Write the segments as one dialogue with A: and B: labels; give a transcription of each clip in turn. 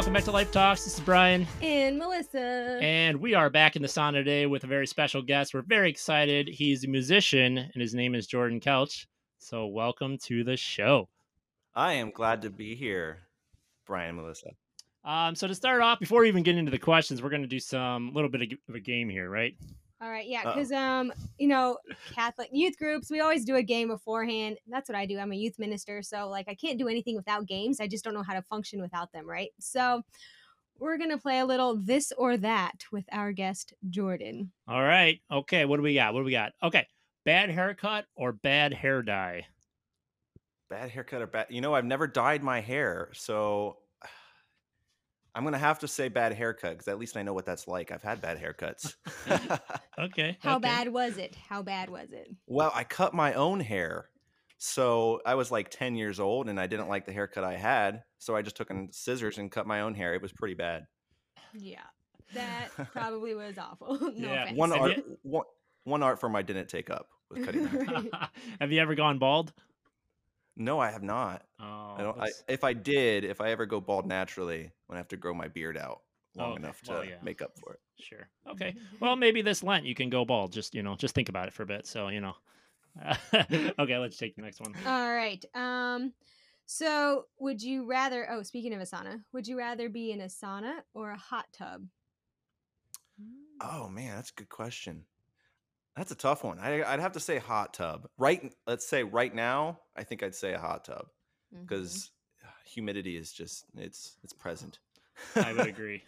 A: welcome back to Life Talks. This is Brian,
B: And Melissa.
A: and we are back in the sauna today with a very special guest. We're very excited. He's a musician, and his name is Jordan Couch. So, welcome to the show.
C: I am glad to be here, Brian and Melissa.
A: Um, so to start off, before we even get into the questions, we're going to do some little bit of, of a game here, right?
B: All right, yeah, because um, you know, Catholic youth groups, we always do a game beforehand. That's what I do. I'm a youth minister, so like I can't do anything without games. I just don't know how to function without them, right? So we're gonna play a little this or that with our guest Jordan.
A: All right. Okay. What do we got? What do we got? Okay. Bad haircut or bad hair dye?
C: Bad haircut or bad? You know, I've never dyed my hair, so I'm gonna have to say bad haircut because at least I know what that's like. I've had bad haircuts.
A: Okay.
B: How
A: okay.
B: bad was it? How bad was it?
C: well, I cut my own hair, so I was like 10 years old and I didn't like the haircut I had, so I just took in scissors and cut my own hair. It was pretty bad.
B: Yeah, that probably was awful. no
A: Yeah.
B: offense.
C: One art, one, one art form I didn't take up was cutting my hair.
A: Have you ever gone bald?
C: No, I have not.
A: Oh,
C: I don't. I,
A: that's-
C: if I did, if I ever go bald naturally, I'm gonna have to grow my beard out long
A: Oh, okay.
C: enough to
A: Well, yeah.
C: make up for it.
A: Sure. Okay. Well, maybe this Lent you can go bald. Just you know, just think about it for a bit. So you know. okay, let's take the next one.
B: All right. Um, so would you rather? Oh, speaking of a sauna, would you rather be in a sauna or a hot tub?
C: Oh man, that's a good question. That's a tough one. I, I'd have to say hot tub. Right. Let's say right now, I think I'd say a hot tub because humidity is just it's it's present.
A: I would agree.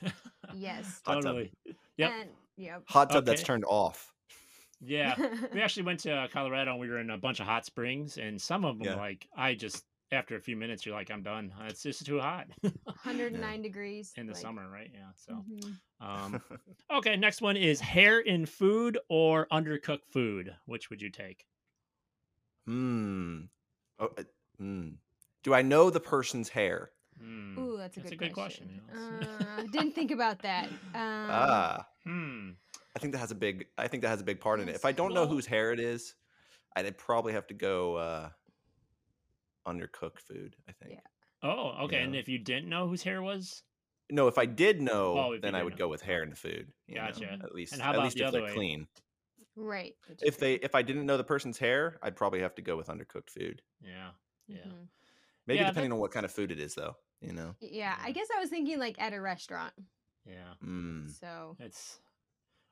B: yes,
C: Hot tub.
A: totally. Yep.
B: and yep.
C: Hot tub that's turned off.
A: Yeah. We actually went to uh, Colorado and we were in a bunch of hot springs, and some of them,
C: Yeah.
A: like, I just after a few minutes, you're like, I'm done. It's just too hot
B: 109 degrees
A: in the
B: like,
A: summer, right? Yeah. So,
B: mhm.
A: um, okay. Next one is hair in food or undercooked food. Which would you take?
C: Hmm. Oh, uh, hmm. Do I know the person's hair?
A: Hmm.
B: Ooh, that's a
A: That's
B: good
A: a good
B: question.
A: question,
B: Uh, didn't think about that. Um,
C: ah,
A: Hmm.
C: I think that has a big. I think that has a big part in it. If I don't know whose hair it is, I'd probably have to go uh, undercooked food. I think.
B: Yeah.
A: Oh, okay. And if you didn't know whose hair was,
C: No, if I did know,
A: Oh,
C: then I would
A: know.
C: go with hair and food. you know,
A: Gotcha.
C: at least,
A: And how
C: at least
A: the
C: if
A: other
C: they're
A: way?
C: clean.
B: right. that's
C: If
B: true.
C: they, if I didn't know the person's hair, I'd probably have to go with undercooked food.
A: yeah, yeah.
B: Mhm.
C: Maybe
A: Yeah,
C: depending on what kind of food it is, though. You know.
B: Yeah, I guess I was thinking like at a restaurant.
A: Yeah.
C: Mm.
B: So
A: It's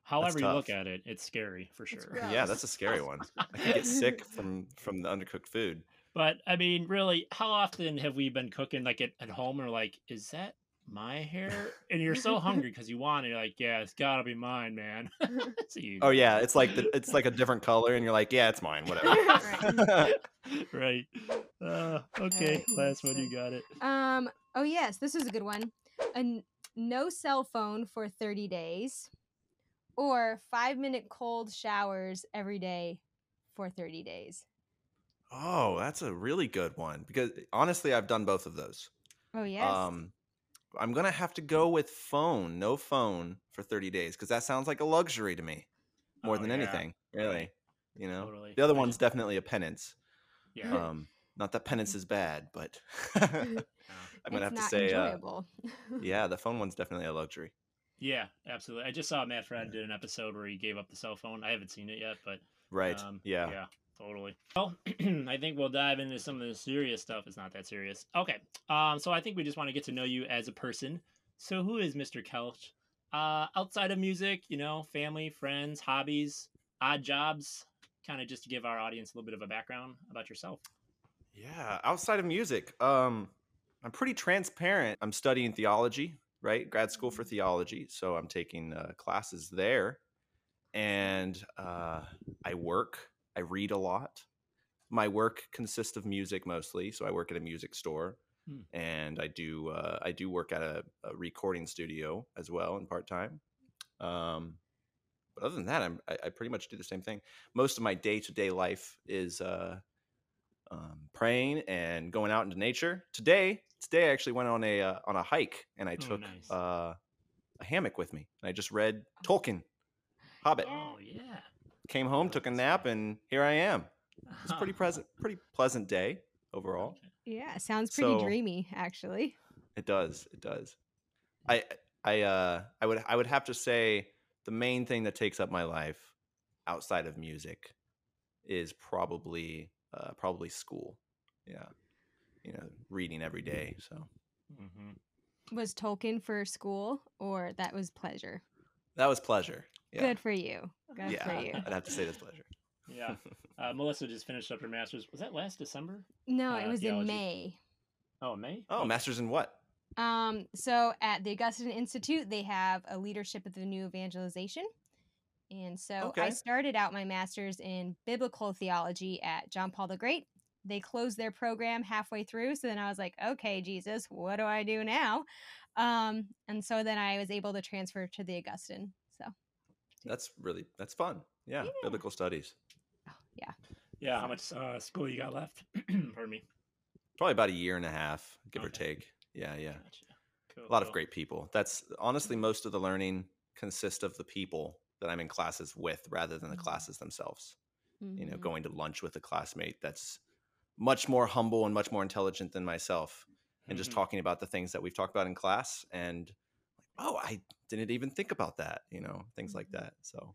A: however you look at it, it's scary for sure.
C: Yeah, that's a scary one. I could get sick from from the undercooked food.
A: But I mean, really, how often have we been cooking like at, at home? Or like, is that my hair? And you're so hungry because you want it. You're like, yeah, it's gotta be mine, man. So
C: Oh yeah, it's like the, it's like a different color, and you're like, yeah, it's mine, whatever.
B: Right.
A: right. Uh, okay,
B: Alright,
A: last one, you got it.
B: Um. Oh yes, this is a good one. A n- no cell phone for thirty days, or five minute cold showers every day for thirty days.
C: Oh, that's a really good one because honestly, I've done both of those.
B: Oh yes.
C: Um, I'm gonna have to go with phone, no phone for 30 days because that sounds like a luxury to me more
A: Oh,
C: than
A: yeah,
C: anything, really. You know,
A: Totally.
C: the other one's definitely a penance.
A: Yeah.
C: Um, not that penance is bad, but. I'm gonna have to say, uh, yeah, the phone one's definitely a luxury.
A: Yeah, absolutely. I just saw Matt Fradd did an episode where he gave up the cell phone. I haven't seen it yet, but
C: Right?
A: Um,
C: yeah.
A: Yeah, totally. Well, I think we'll dive into some of the serious stuff. It's not that serious. Okay. Um, so I think we just want to get to know you as a person. So who is Mr. Kelch? Uh, outside of music, you know, family, friends, hobbies, odd jobs, kind of just to give our audience a little bit of a background about yourself.
C: Yeah, outside of music, um, I'm pretty transparent. I'm studying theology, right? Grad school for theology, so I'm taking uh, classes there, and uh, I work. I read a lot. My work consists of music mostly, so I work at a music store,
A: Hmm.
C: and I do uh, I do work at a, a recording studio as well in part time. Um, but other than that, I'm, I, I pretty much do the same thing. Most of my day to day life is uh, um, praying and going out into nature. Today, today I actually went on a uh, on a hike and I
A: Oh,
C: took
A: nice.
C: uh, a hammock with me and I just read Tolkien, Hobbit.
A: Oh yeah.
C: Came home, took a nap, and here I am. It's a pretty pleasant, pretty pleasant day overall.
B: yeah, sounds pretty
C: So-
B: dreamy, actually.
C: It does, it does. I I uh I would I would have to say the main thing that takes up my life outside of music is probably uh probably school. Yeah. You know, reading every day. So
A: hmm
B: Was Tolkien for school or that was pleasure?
C: that was pleasure. Yeah.
B: Good for you. Good
C: yeah.
B: for you.
C: I'd have to say that's pleasure.
A: Yeah. Uh, Melissa just finished up her master's. Was that last December?
B: No,
A: Uh,
B: it was
A: theology.
B: in May.
A: Oh, May.
C: Oh, masters in what?
B: Um, so at the Augustine Institute, they have a leadership of the new evangelization. And so I started out my master's in biblical theology at John Paul the Great. They closed their program halfway through. So then I was like, okay, Jesus, what do I do now? Um, and so then I was able to transfer to the Augustine. So
C: That's really that's fun. Yeah,
B: Yeah.
C: biblical studies.
A: Yeah. Yeah. How much uh, school you got left? Pardon me.
C: Probably about a year and a half, give or take. Yeah, yeah.
A: Gotcha. Cool.
C: A lot of great people. That's honestly most of the learning consists of the people that I'm in classes with rather than the
B: Mhm.
C: classes themselves. You know,
B: mhm.
C: going to lunch with a classmate that's much more humble and much more intelligent than myself and just
A: Mhm.
C: talking about the things that we've talked about in class and oh, I didn't even think about that, you know, things like
B: Mhm.
C: that. So,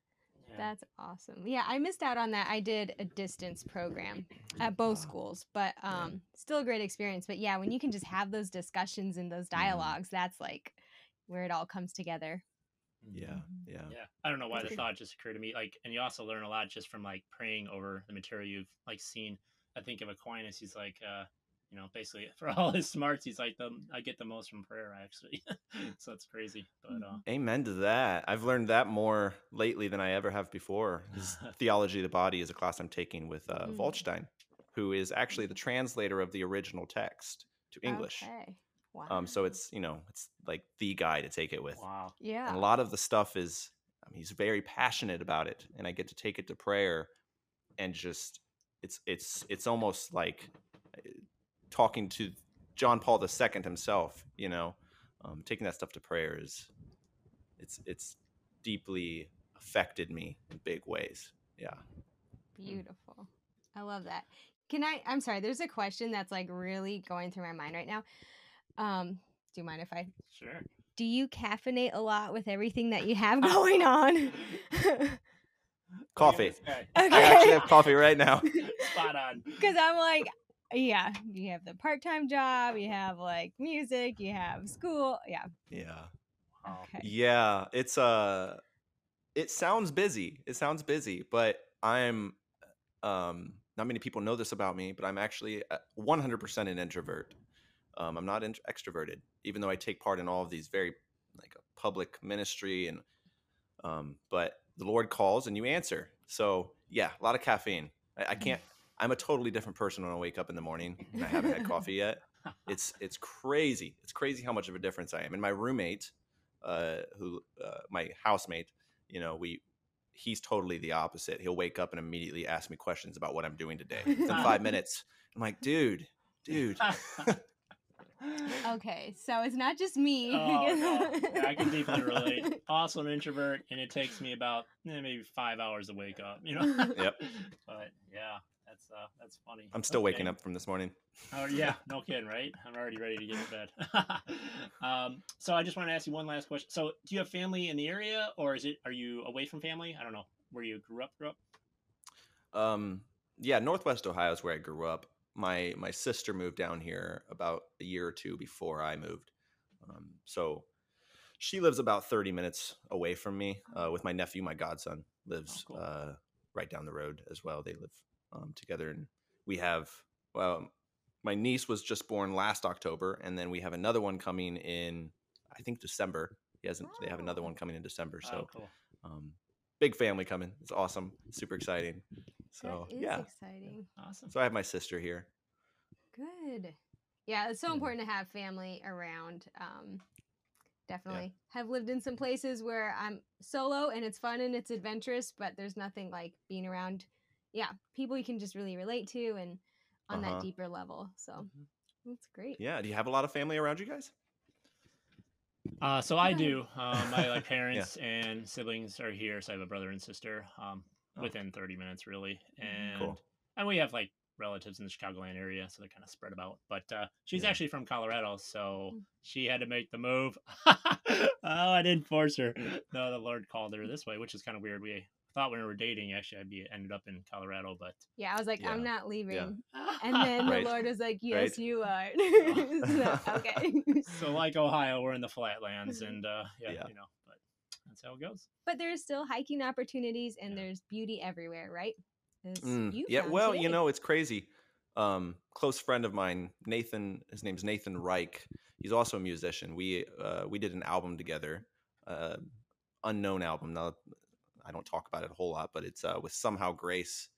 A: Yeah.
B: That's awesome. Yeah, I missed out on that. I did a distance program at both
C: Ah,
B: schools, but
C: yeah.
B: um still a great experience. But yeah, when you can just have those discussions and those
C: Mhm.
B: dialogues, that's like where it all comes together.
C: yeah, yeah.
A: Yeah, I don't know why the thought just occurred to me. Like, and you also learn a lot just from like praying over the material you've like seen. I think of Aquinas. He's like, uh, you know, basically for all his smarts, he's like, the I get the most from prayer, actually. so it's crazy, but uh,
C: Amen to that. I've learned that more lately than I ever have before. Is Theology of the Body is a class I'm taking with uh,
B: Mm.
C: Waldstein, who is actually the translator of the original text to English.
B: Okay. Wow.
C: Um, so it's you know it's like the guy to take it with.
A: wow,
B: yeah.
C: And a lot of the stuff is I mean, he's very passionate about it, and I get to take it to prayer, and just it's it's it's almost like uh, talking to John Paul II himself. You know, um, taking that stuff to prayer is it's it's deeply affected me in big ways. Yeah.
B: Beautiful. I love that. Can I I'm sorry, there's a question that's like really going through my mind right now. Um, do you mind if I
A: sure.
B: do you caffeinate a lot with everything that you have going on?
C: Coffee.
A: Look at
C: I actually
B: okay.
C: have coffee right now.
A: Spot on.
B: Because I'm like, yeah, you have the part time job, you have like music, you have school. Yeah.
C: Yeah.
B: Okay.
C: Yeah, it's uh it sounds busy. It sounds busy, but I'm um not many people know this about me, but I'm actually uh, 100% an introvert. Um, I'm not int- extroverted, even though I take part in all of these very like a public ministry and um, but the Lord calls and you answer. So yeah, a lot of caffeine. I, I can't. I'm a totally different person when I wake up in the morning and I haven't had coffee yet. It's it's crazy. It's crazy how much of a difference I am. And my roommate, uh, who uh, my housemate, you know, we he's totally the opposite. He'll wake up and immediately ask me questions about what I'm doing today. Within five minutes, I'm like, dude, dude.
B: Okay. So it's not just me.
A: Oh, no. Yeah, I can deeply relate. Also an introvert, and it takes me about eh, maybe five hours to wake up. You know.
C: Yep.
A: But yeah, that's uh, that's funny.
C: I'm still waking up from this morning.
A: Oh yeah, no kidding, right? I'm already ready to get to bed. um, so I just want to ask you one last question. So, do you have family in the area, or is it are you away from family? I don't know where you grew up. Grew up.
C: Um, yeah, Northwest Ohio is where I grew up. My my sister moved down here about a year or two before I moved. Um, so she lives about 30 minutes away from me. Uh, with my nephew, my godson lives
A: cool.
C: uh, right down the road as well. They live um, together, and we have well, my niece was just born last October, and then we have another one coming in, I think December. He hasn't. They have another
B: Oh.
C: one coming in December.
A: oh,
C: So
A: cool.
C: um, big family coming. It's awesome. Super exciting. So
B: that is
C: yeah.
B: exciting.
A: Awesome.
C: So I have my sister here.
B: Good. Yeah, it's so
C: Yeah.
B: important to have family around. Um, definitely have lived in some places where I'm solo and it's fun and it's adventurous, but there's nothing like being around, yeah, people you can just really relate to and on
C: Uh-huh.
B: that deeper level. So
A: Mhm.
B: that's great.
C: Yeah. Do you have a lot of family around you guys?
A: Uh, so I do. Um, my like parents and siblings are here, so I have a brother and sister. Um,
C: Oh.
A: within 30 minutes, really, and
C: Cool.
A: and we have like relatives in the Chicagoland area, so they're kind of spread about. But uh, she's
C: Yeah.
A: actually from Colorado, so
B: Mm.
A: she had to make the move. oh, I didn't force her. No, the Lord called her this way, which is kind of weird. We thought when we were dating, actually, I'd be ended up in Colorado, but
B: Yeah, I was like, I'm not leaving. And then
C: Right.
B: the Lord was like, Yes,
C: Right.
B: you are. So, okay.
A: so like Ohio, we're in the flatlands, and uh, yeah,
C: Yeah.
A: you know, but that's how it goes.
B: but there's still hiking opportunities and there's beauty everywhere, right?
C: Mm, yeah,
B: found
C: well, you know, it's crazy. Um, close friend of mine, Nathan. His name's Nathan Reich. He's also a musician. We uh, we did an album together, uh, unknown album. Now, I don't talk about it a whole lot, but it's uh, with Somehow Grace,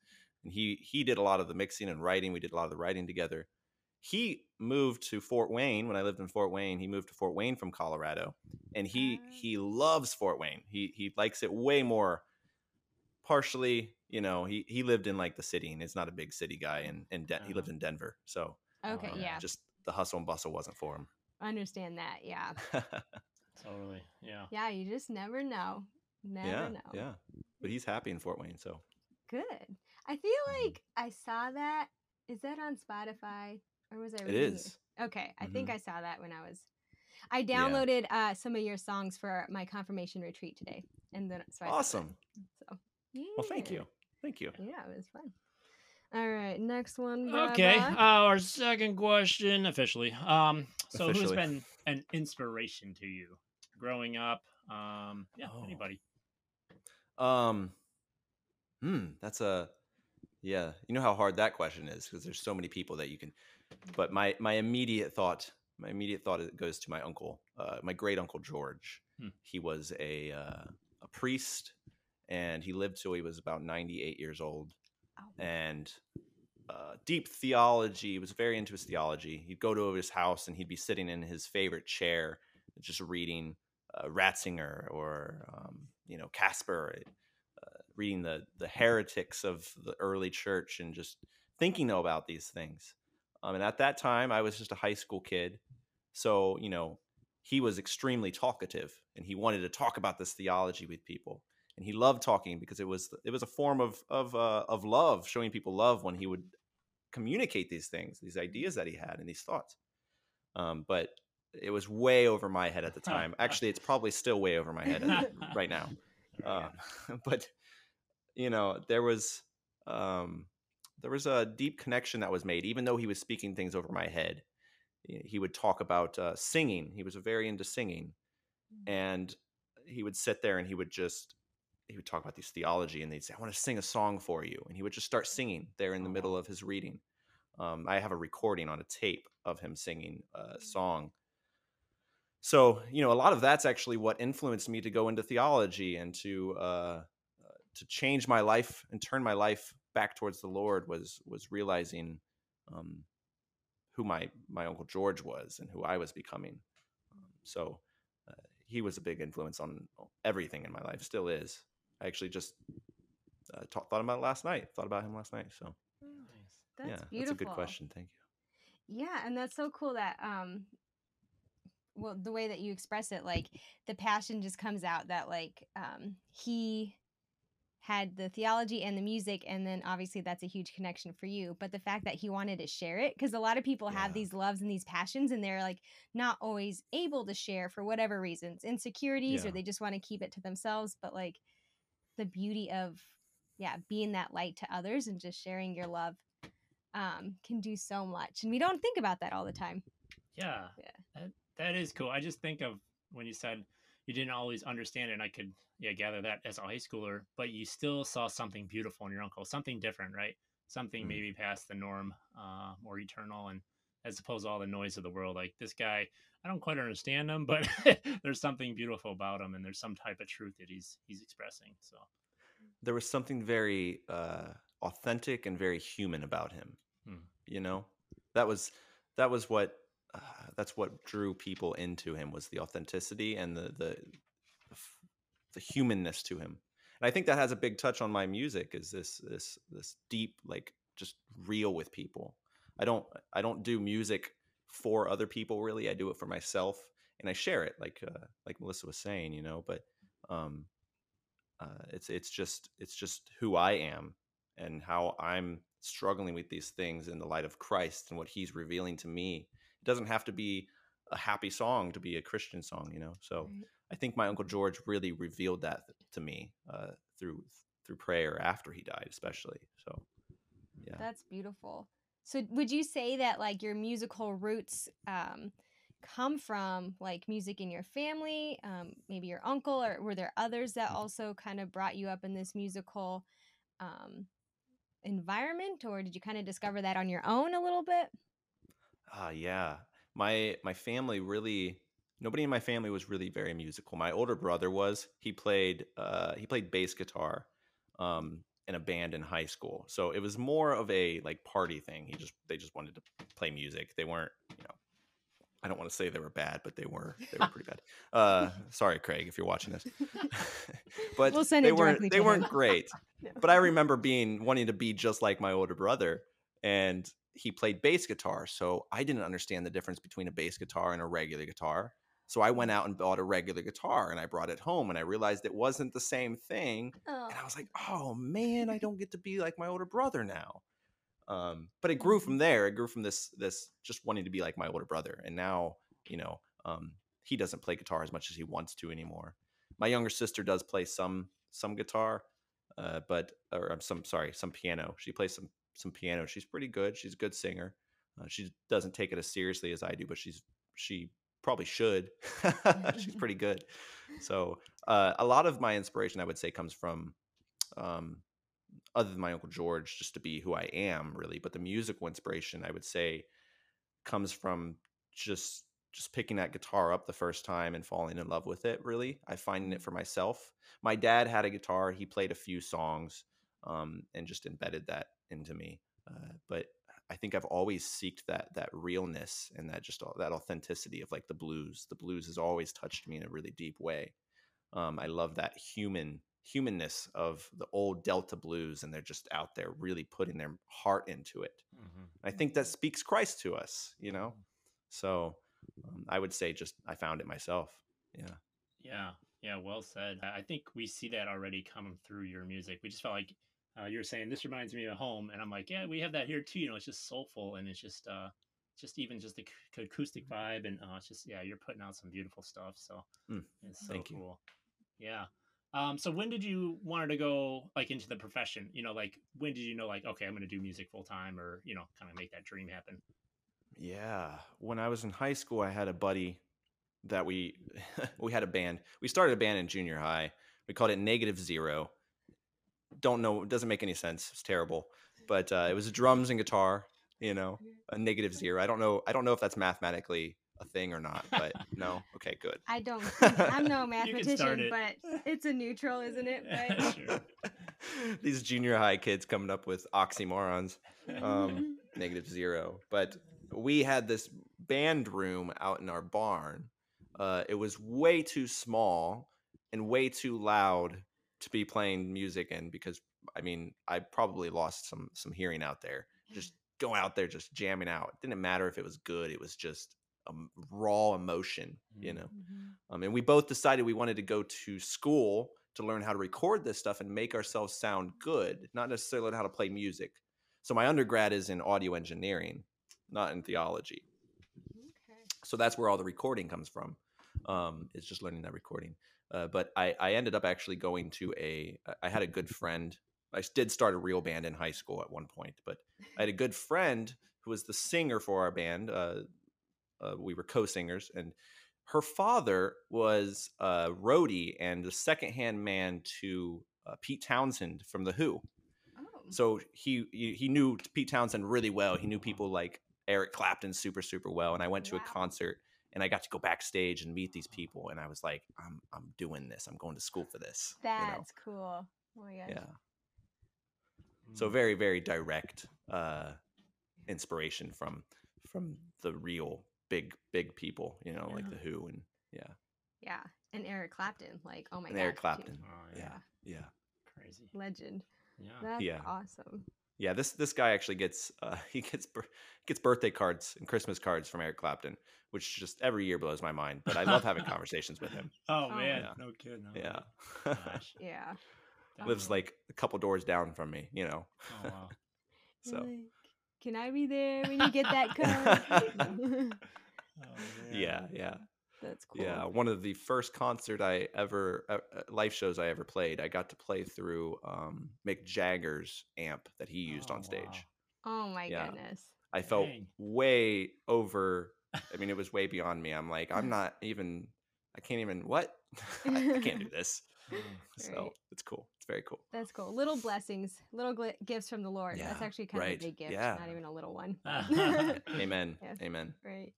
C: and he he did a lot of the mixing and writing. We did a lot of the writing together. He moved to Fort Wayne when I lived in Fort Wayne. He moved to Fort Wayne from Colorado, and he
B: Ah.
C: he loves Fort Wayne. He he likes it way more partially you know he he lived in like the city and is not a big city guy and and Den- he lived in denver so
B: Okay,
A: um,
B: yeah.
C: just the hustle and bustle wasn't for him
B: Understand that. Yeah.
A: Totally, yeah.
B: Yeah, you just never know. Never
C: yeah
B: know.
C: yeah but he's happy in fort wayne so
B: Good. I feel
C: Mhm.
B: like I saw that. Is that on Spotify or was I
C: it
B: reading
C: is
B: Okay, I think
C: Mhm.
B: I saw that when I was. I downloaded uh, some of your songs for my confirmation retreat today, and then so I
C: awesome
B: So
C: well thank you thank you
B: Yeah, it was fun. All right, next one.
A: Okay, uh, our second question officially. Um, so who
C: has
A: been an inspiration to you growing up? Um, yeah,
C: Oh.
A: anybody.
C: Um hmm that's a yeah you know how hard that question is because there's so many people that you can but my my immediate thought my immediate thought goes to my uncle uh, my great uncle george
A: Hmm.
C: he was a uh, a priest and he lived till he was about 98 years old
B: Oh.
C: and uh, deep theology he was very into his theology he'd go to his house and he'd be sitting in his favorite chair just reading uh, ratzinger or um, you know Kasper uh, reading the the heretics of the early church and just thinking about these things. Um, and at that time i was just a high school kid. So you know he was extremely talkative and he wanted to talk about this theology with people. And he loved talking because it was it was a form of of uh, of love showing people love when he would communicate these things these ideas that he had and these thoughts. Um, but it was way over my head at the time. Actually it's probably still way over my head at, right now. Um, but you know there was um, there was a deep connection that was made. Even though he was speaking things over my head he he would talk about uh, singing. He was very into singing. And he would sit there and he would just he would talk about these theology and they'd say i want to sing a song for you. And he would just start singing there in the middle of his reading. Um, i have a recording on a tape of him singing a song so you know a lot of that's actually what influenced me to go into theology and to uh, to change my life and turn my life back towards the lord was was realizing um, who my my uncle george was and who i was becoming um, so uh, he was a big influence on everything in my life still is i actually just uh, thought about it last night thought about him last night so
A: Nice.
B: That's
C: yeah
B: beautiful.
C: that's a good question thank you
B: Yeah, and that's so cool that um well the way that you express it like the passion just comes out that like um he had the theology and the music and then obviously that's a huge connection for you but the fact that he wanted to share it because a lot of people have these loves and these passions and they're like not always able to share for whatever reasons insecurities or they just want to keep it to themselves but like the beauty of yeah being that light to others and just sharing your love um, can do so much and we don't think about that all the time
A: Yeah.
B: Yeah.
A: That, is cool. I just think of when you said you didn't always understand it, and I could yeah gather that as a high schooler, but you still saw something beautiful in your uncle, something different, right? Something
C: Mm.
A: maybe past the norm, uh, more eternal, and as opposed to all the noise of the world. Like this guy, I don't quite understand him, but there's something beautiful about him, and there's some type of truth that he's he's expressing. So
C: there was something very uh, authentic and very human about him.
A: Hmm.
C: You know, that was that was what that's what drew people into him was the authenticity and the the the, the humanness to him. And I think that has a big touch on my music. Is this this this deep like just real with people. I don't I don't do music for other people really. I do it for myself and I share it like uh, like Melissa was saying, you know. But um, uh, it's it's just it's just who I am and how I'm struggling with these things in the light of Christ and what He's revealing to me. It doesn't have to be a happy song to be a Christian song, you know. So
B: Right.
C: I think my uncle George really revealed that to me uh, through through prayer after he died, especially. So yeah,
B: That's beautiful. So would you say that like your musical roots um come from like music in your family, um maybe your uncle or were there others that
C: Mhm.
B: also kind of brought you up in this musical um environment or did you kind of discover that on your own a little bit?
C: Ah, yeah. My my family really nobody in my family was really very musical. My older brother was. He played uh he played bass guitar um in a band in high school. So it was more of a like party thing. He just they just wanted to play music. They weren't, you know, I don't want to say they were bad, but they were they were pretty bad. Uh sorry Craig if you're watching this. but
B: We'll
C: they weren't they weren't great but I remember being wanting to be just like my older brother, and he played bass guitar. So I didn't understand the difference between a bass guitar and a regular guitar. So I went out and bought a regular guitar and I brought it home and I realized it wasn't the same thing.
B: Oh.
C: And I was like, oh man, I don't get to be like my older brother now. Um, but it grew from there. It grew from this this just wanting to be like my older brother. And now, you know, um, he doesn't play guitar as much as he wants to anymore. My younger sister does play some some guitar, uh, but or I'm some sorry, some piano. She plays some some piano. She's pretty good. She's a good singer. Uh, she doesn't take it as seriously as I do, but she's she probably should. she's pretty good. So uh, a lot of my inspiration, I would say, comes from um, other than my uncle George, just to be who I am, really. But the musical inspiration, I would say, comes from just just picking that guitar up the first time and falling in love with it. Really, I finding it for myself. My dad had a guitar; he played a few songs, um, and just embedded that into me. Uh, but I think I've always seeked that that realness and that just that authenticity of like the blues. The blues has always touched me in a really deep way. Um, I love that human humanness of the old Delta blues, and they're just out there really putting their heart into it. I think that speaks Christ to us, you know. So um, I would say just I found it myself. Yeah.
A: Yeah, yeah, well said. I I think we see that already coming through your music. We just felt like uh, you were saying this reminds me of home, and I'm like, yeah, we have that here too. You know, it's just soulful, and it's just, uh, just even just the ac- acoustic vibe, and uh, it's just, yeah, you're putting out some beautiful stuff. So
C: Mm,
A: it's so
C: thank you.
A: cool. Yeah. Um, so when did you wanted to go like into the profession? You know, like when did you know like okay, I'm going to do music full time, or you know, kind of make that dream happen?
C: Yeah. When I was in high school, I had a buddy that we we had a band. We started a band in junior high. We called it Negative Zero. Don't know. It doesn't make any sense. It's terrible. But uh, it was drums and guitar. You know, a negative zero. I don't know. I don't know if that's mathematically a thing or not. But no. Okay. Good.
B: I don't I'm no
A: You can start
B: mathematician,
A: it.
B: but it's a neutral, isn't it? But
A: Sure.
C: These junior high kids coming up with oxymorons. Um, negative zero. But we had this band room out in our barn. Uh, it was way too small and way too loud to be playing music in because I mean I probably lost some some hearing out there. Just going out there, just jamming out. It didn't matter if it was good. It was just a raw emotion, you know.
B: Mhm.
C: Um, and we both decided we wanted to go to school to learn how to record this stuff and make ourselves sound good, not necessarily learn how to play music. So my undergrad is in audio engineering, not in theology.
B: Okay.
C: So that's where all the recording comes from. Um, is just learning that recording. Uh, but I, I ended up actually going to a. I had a good friend. I did start a real band in high school at one point, but I had a good friend who was the singer for our band. Uh, uh, we were co-singers, and her father was a roadie and the second-hand man to uh, Pete Townshend from the Who.
B: Oh.
C: So he he he knew Pete Townshend really well. He knew people like Eric Clapton super super well. And I went to
B: Wow.
C: a concert and I got to go backstage and meet these people. And I was like, I'm I'm doing this. I'm going to school for this. you know?
B: That's cool. Oh my gosh.
C: yeah. So very very direct uh, inspiration from from the real big big people. You know, like the Who and yeah,
B: Yeah. And Eric Clapton, like, oh my
C: and
B: god.
C: Eric Clapton.
A: Oh,
C: Yeah, yeah.
A: Crazy.
B: Legend.
A: Yeah.
B: That's
C: Yeah.
B: awesome.
C: Yeah, this this guy actually gets uh, he gets gets birthday cards and Christmas cards from Eric Clapton, which just every year blows my mind. But I love having conversations with him.
A: Oh
B: Oh.
A: man,
C: Yeah.
A: no kidding. Oh,
C: Yeah,
A: Gosh.
B: Yeah.
C: lives
B: Oh.
C: like a couple doors down from me. You know.
A: Oh wow.
C: So
B: like, Can I be there when you get that card?
A: Oh,
C: yeah,
A: man.
C: yeah.
B: That's cool.
C: Yeah, one of the first concert I ever uh, uh, live shows I ever played, I got to play through um, Mick Jagger's amp that he used
A: Oh,
C: on stage.
A: wow.
B: Oh my
C: Yeah.
B: goodness.
C: I felt
A: Dang.
C: way over. I mean, it was way beyond me. I'm like, I'm not even. I can't even. What? I, I can't do this.
A: Oh,
C: So
B: Right.
C: it's cool. It's very cool.
B: That's cool. Little blessings, little gl- gifts from the Lord.
C: Yeah, That's
B: actually kind of a big gift,
C: Yeah.
B: not even a little one.
C: Amen.
B: Yes.
C: Amen.
B: right.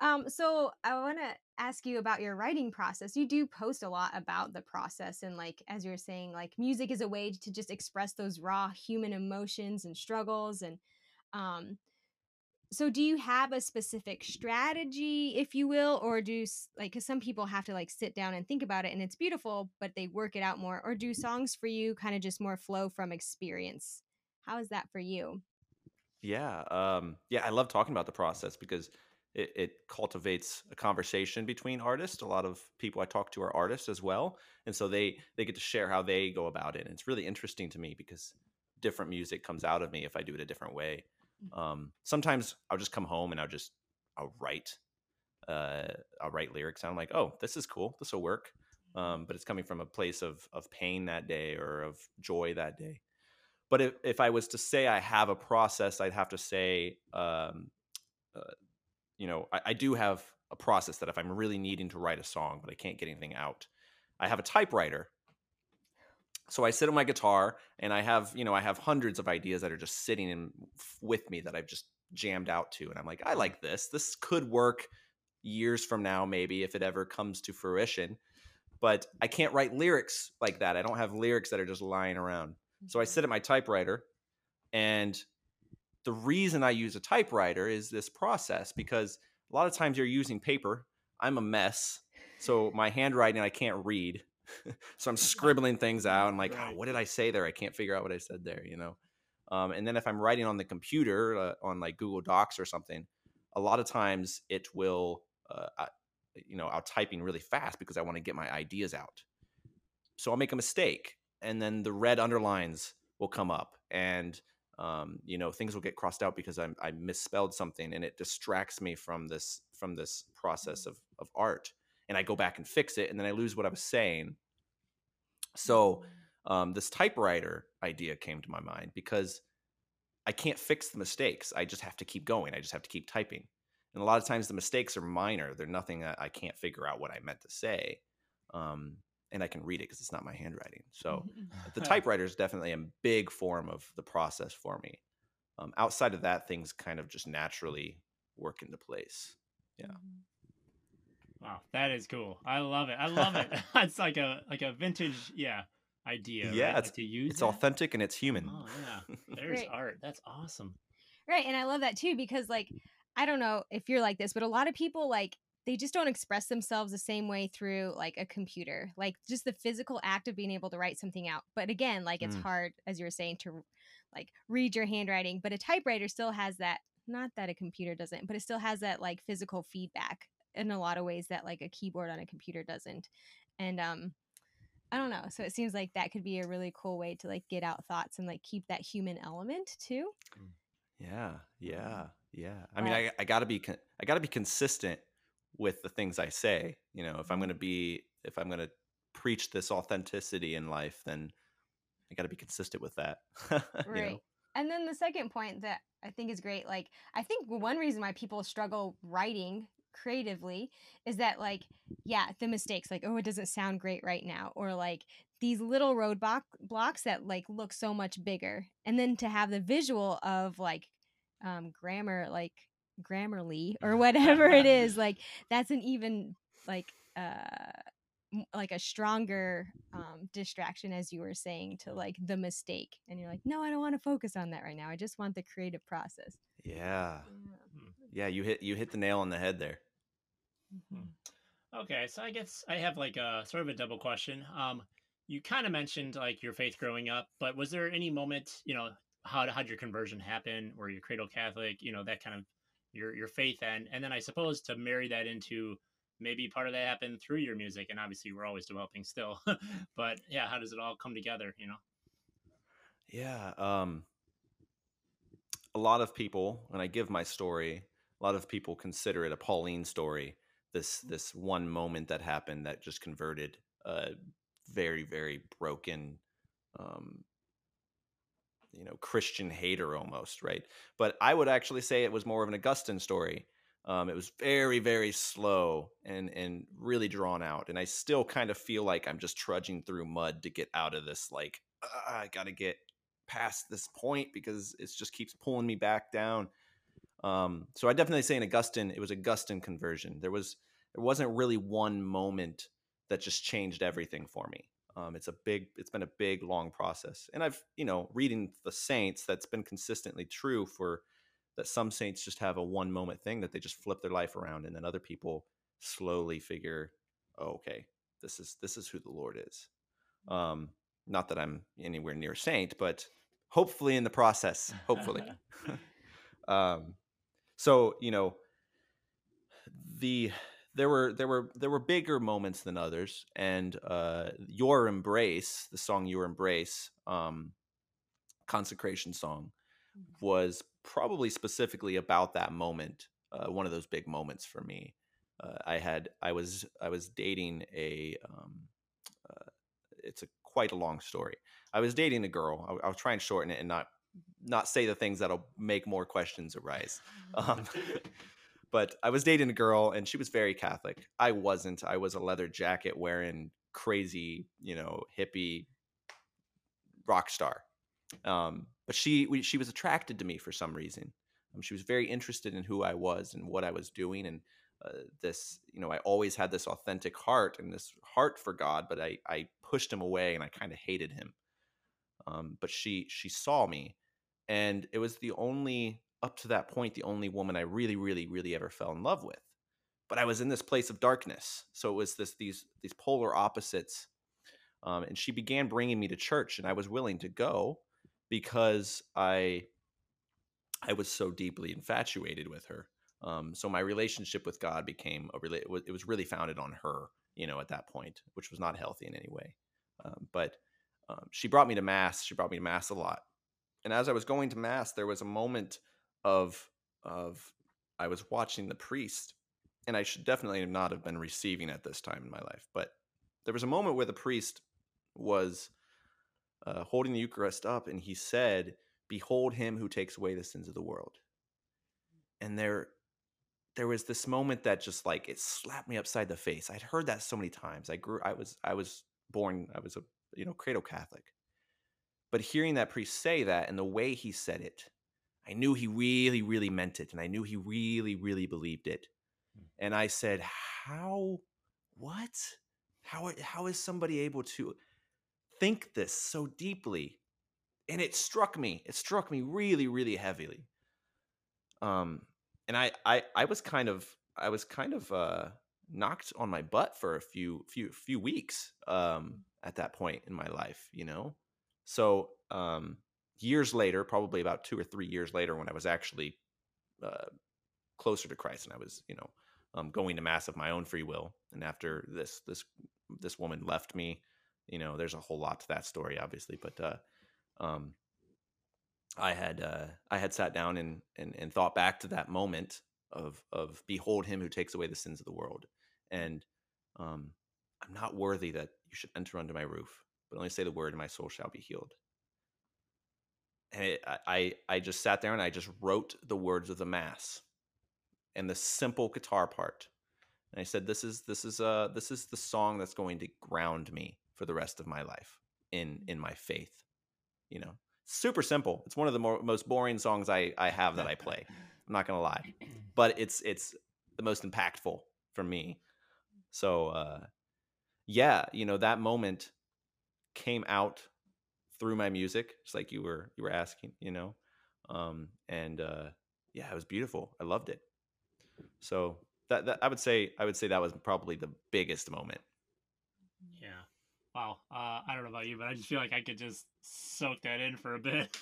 B: Um, so I want to ask you about your writing process. You do post a lot about the process, and like as you were saying, like music is a way to just express those raw human emotions and struggles. And um, so, do you have a specific strategy, if you will, or do like because some people have to like sit down and think about it, and it's beautiful, but they work it out more, or do songs for you kind of just more flow from experience? How is that for you?
C: Yeah. Um, yeah, I love talking about the process because it, it cultivates a conversation between artists. A lot of people I talk to are artists as well. And so they they get to share how they go about it. And it's really interesting to me because different music comes out of me if I do it a different way. Um, sometimes I'll just come home and I'll just I'll write uh, I'll write lyrics. And I'm like, oh, this is cool. This will work. Um, but it's coming from a place of of pain that day or of joy that day. But if, if I was to say I have a process, I'd have to say, um, uh, you know, I, I do have a process that if I'm really needing to write a song, but I can't get anything out, I have a typewriter. So I sit on my guitar and I have, you know, I have hundreds of ideas that are just sitting in with me that I've just jammed out to. And I'm like, I like this. This could work years from now, maybe if it ever comes to fruition. But I can't write lyrics like that. I don't have lyrics that are just lying around. So I mm-hmm. sit at my typewriter, and the reason I use a typewriter is this process because a lot of times you're using paper. I'm a mess, so my handwriting I can't read. so I'm scribbling things out. I'm like, oh, what did I say there? I can't figure out what I said there. You know. Um, and then if I'm writing on the computer uh, on like Google Docs or something, a lot of times it will, uh, I, you know, I'll typing really fast because I want to get my ideas out. So I'll make a mistake, and then the red underlines will come up, and um, you know things will get crossed out because I'm, I misspelled something, and it distracts me from this from this process of of art. And I go back and fix it, and then I lose what I was saying. So um, this typewriter idea came to my mind because I can't fix the mistakes. I just have to keep going. I just have to keep typing. And a lot of times the mistakes are minor. They're nothing that I can't figure out what I meant to say. Um, and I can read it because it's not my handwriting. So the typewriter is definitely a big form of the process for me. Um, outside of that, things kind of just naturally work into place. Yeah.
A: Wow, that is cool. I love it. I love it. it's like a like a vintage, yeah, idea.
C: Yeah,
A: right?
C: it's-
A: Like to use.
C: It's
A: that?
C: authentic and it's human.
A: Oh yeah, there's
B: Great.
A: art. That's awesome.
B: Right. And I love that too because like I don't know if you're like this, but a lot of people like they just don't express themselves the same way through like a computer. Like just the physical act of being able to write something out. But again, like it's
C: Mm.
B: hard as you were saying to like read your handwriting, but a typewriter still has that not that a computer doesn't, but it still has that like physical feedback in a lot of ways that like a keyboard on a computer doesn't. And um I don't know. So it seems like that could be a really cool way to like get out thoughts and like keep that human element too.
C: Yeah, yeah, yeah. I mean. I, I gotta be con- I gotta be consistent with the things I say. You know, if I'm
B: Mm-hmm.
C: gonna be if I'm gonna preach this authenticity in life, then I gotta be consistent with that. you
B: right
C: know?
B: and then the second point that i think is great like i think one reason why people struggle writing creatively is that like yeah the mistakes like oh it doesn't sound great right now or like these little roadblock blocks that like look so much bigger and then to have the visual of like um grammar like grammarly or whatever it is like that's an even like uh like a stronger um, distraction as you were saying to like the mistake and you're like no i don't want to focus on that right now i just want the creative process
C: Yeah, yeah. You hit you hit the nail on the head there.
A: Okay, so I guess I have like a sort of a double question. Um, you kind of mentioned like your faith growing up, but was there any moment, you know, how how'd your conversion happen? Were you cradle Catholic? You know, that kind of your your faith and and then I suppose to marry that into maybe part of that happened through your music, and obviously we're always developing still. but yeah, how does it all come together? You know?
C: Yeah. Um, a lot of people when I give my story, a lot of people consider it a Pauline story. This this one moment that happened that just converted a very very broken, um, you know, Christian hater almost, right? But I would actually say it was more of an Augustine story. Um, it was very very slow and and really drawn out, and I still kind of feel like I'm just trudging through mud to get out of this. Like uh, I got to get past this point because it just keeps pulling me back down. Um, so I definitely say in Augustine, it was Augustine conversion. There was there wasn't really one moment that just changed everything for me. Um, it's a big, it's been a big, long process, and I've you know reading the saints that's been consistently true for that. Some saints just have a one moment thing that they just flip their life around, and then other people slowly figure, oh, okay, this is this is who the Lord is. Um, not that I'm anywhere near saint, but hopefully in the process, hopefully. um, so you know, the there were there were there were bigger moments than others, and uh, your embrace, the song "Your Embrace," um, consecration song, mm-hmm. was probably specifically about that moment. Uh, one of those big moments for me. Uh, I had I was I was dating a um, uh, it's a quite a long story. I was dating a girl. I'll, I'll try and shorten it and not not say the things that'll make more questions arise. Um, but I was dating a girl and she was very Catholic. I wasn't. I was a leather jacket wearing crazy, you know, hippie rock star. Um, but she we, she was attracted to me for some reason. Um, she was very interested in who I was and what I was doing, and uh, this you know I always had this authentic heart and this heart for God, but I I pushed him away and I kind of hated him. Um, but she she saw me, and it was the only up to that point the only woman I really really really ever fell in love with. But I was in this place of darkness, so it was this these these polar opposites. Um, and she began bringing me to church, and I was willing to go because I I was so deeply infatuated with her. Um, so my relationship with God became a really it was really founded on her, you know, at that point, which was not healthy in any way. Um, but um, she brought me to mass. She brought me to mass a lot, and as I was going to mass, there was a moment of of I was watching the priest, and I should definitely not have been receiving at this time in my life, but there was a moment where the priest was uh, holding the Eucharist up, and he said, "Behold him who takes away the sins of the world." And there there was this moment that just like it slapped me upside the face. I'd heard that so many times. I grew I was I was born I was a you know cradle Catholic. But hearing that priest say that and the way he said it, I knew he really really meant it and I knew he really really believed it. Hmm. And I said, "How what? How how is somebody able to think this so deeply?" And it struck me. It struck me really really heavily. Um and I, I I was kind of I was kind of uh, knocked on my butt for a few few few weeks um, at that point in my life, you know. So um, years later, probably about two or three years later, when I was actually uh, closer to Christ, and I was you know um, going to mass of my own free will, and after this this this woman left me, you know, there's a whole lot to that story, obviously, but uh, um, I had uh, I had sat down and, and and thought back to that moment of of behold him who takes away the sins of the world, and um, I'm not worthy that you should enter under my roof, but only say the word, and my soul shall be healed. And it, I I just sat there and I just wrote the words of the mass, and the simple guitar part, and I said, "This is this is uh this is the song that's going to ground me for the rest of my life in in my faith." You know, super simple. It's one of the more, most boring songs I, I have that I play. I'm not gonna lie, but it's it's the most impactful for me. So uh, yeah, you know that moment came out through my music, just like you were you were asking, you know, um, and uh, yeah, it was beautiful. I loved it. So that, that I would say I would say that was probably the biggest moment.
A: Yeah. Wow. Uh, I don't know about you, but I just feel like I could just soak that in for a bit.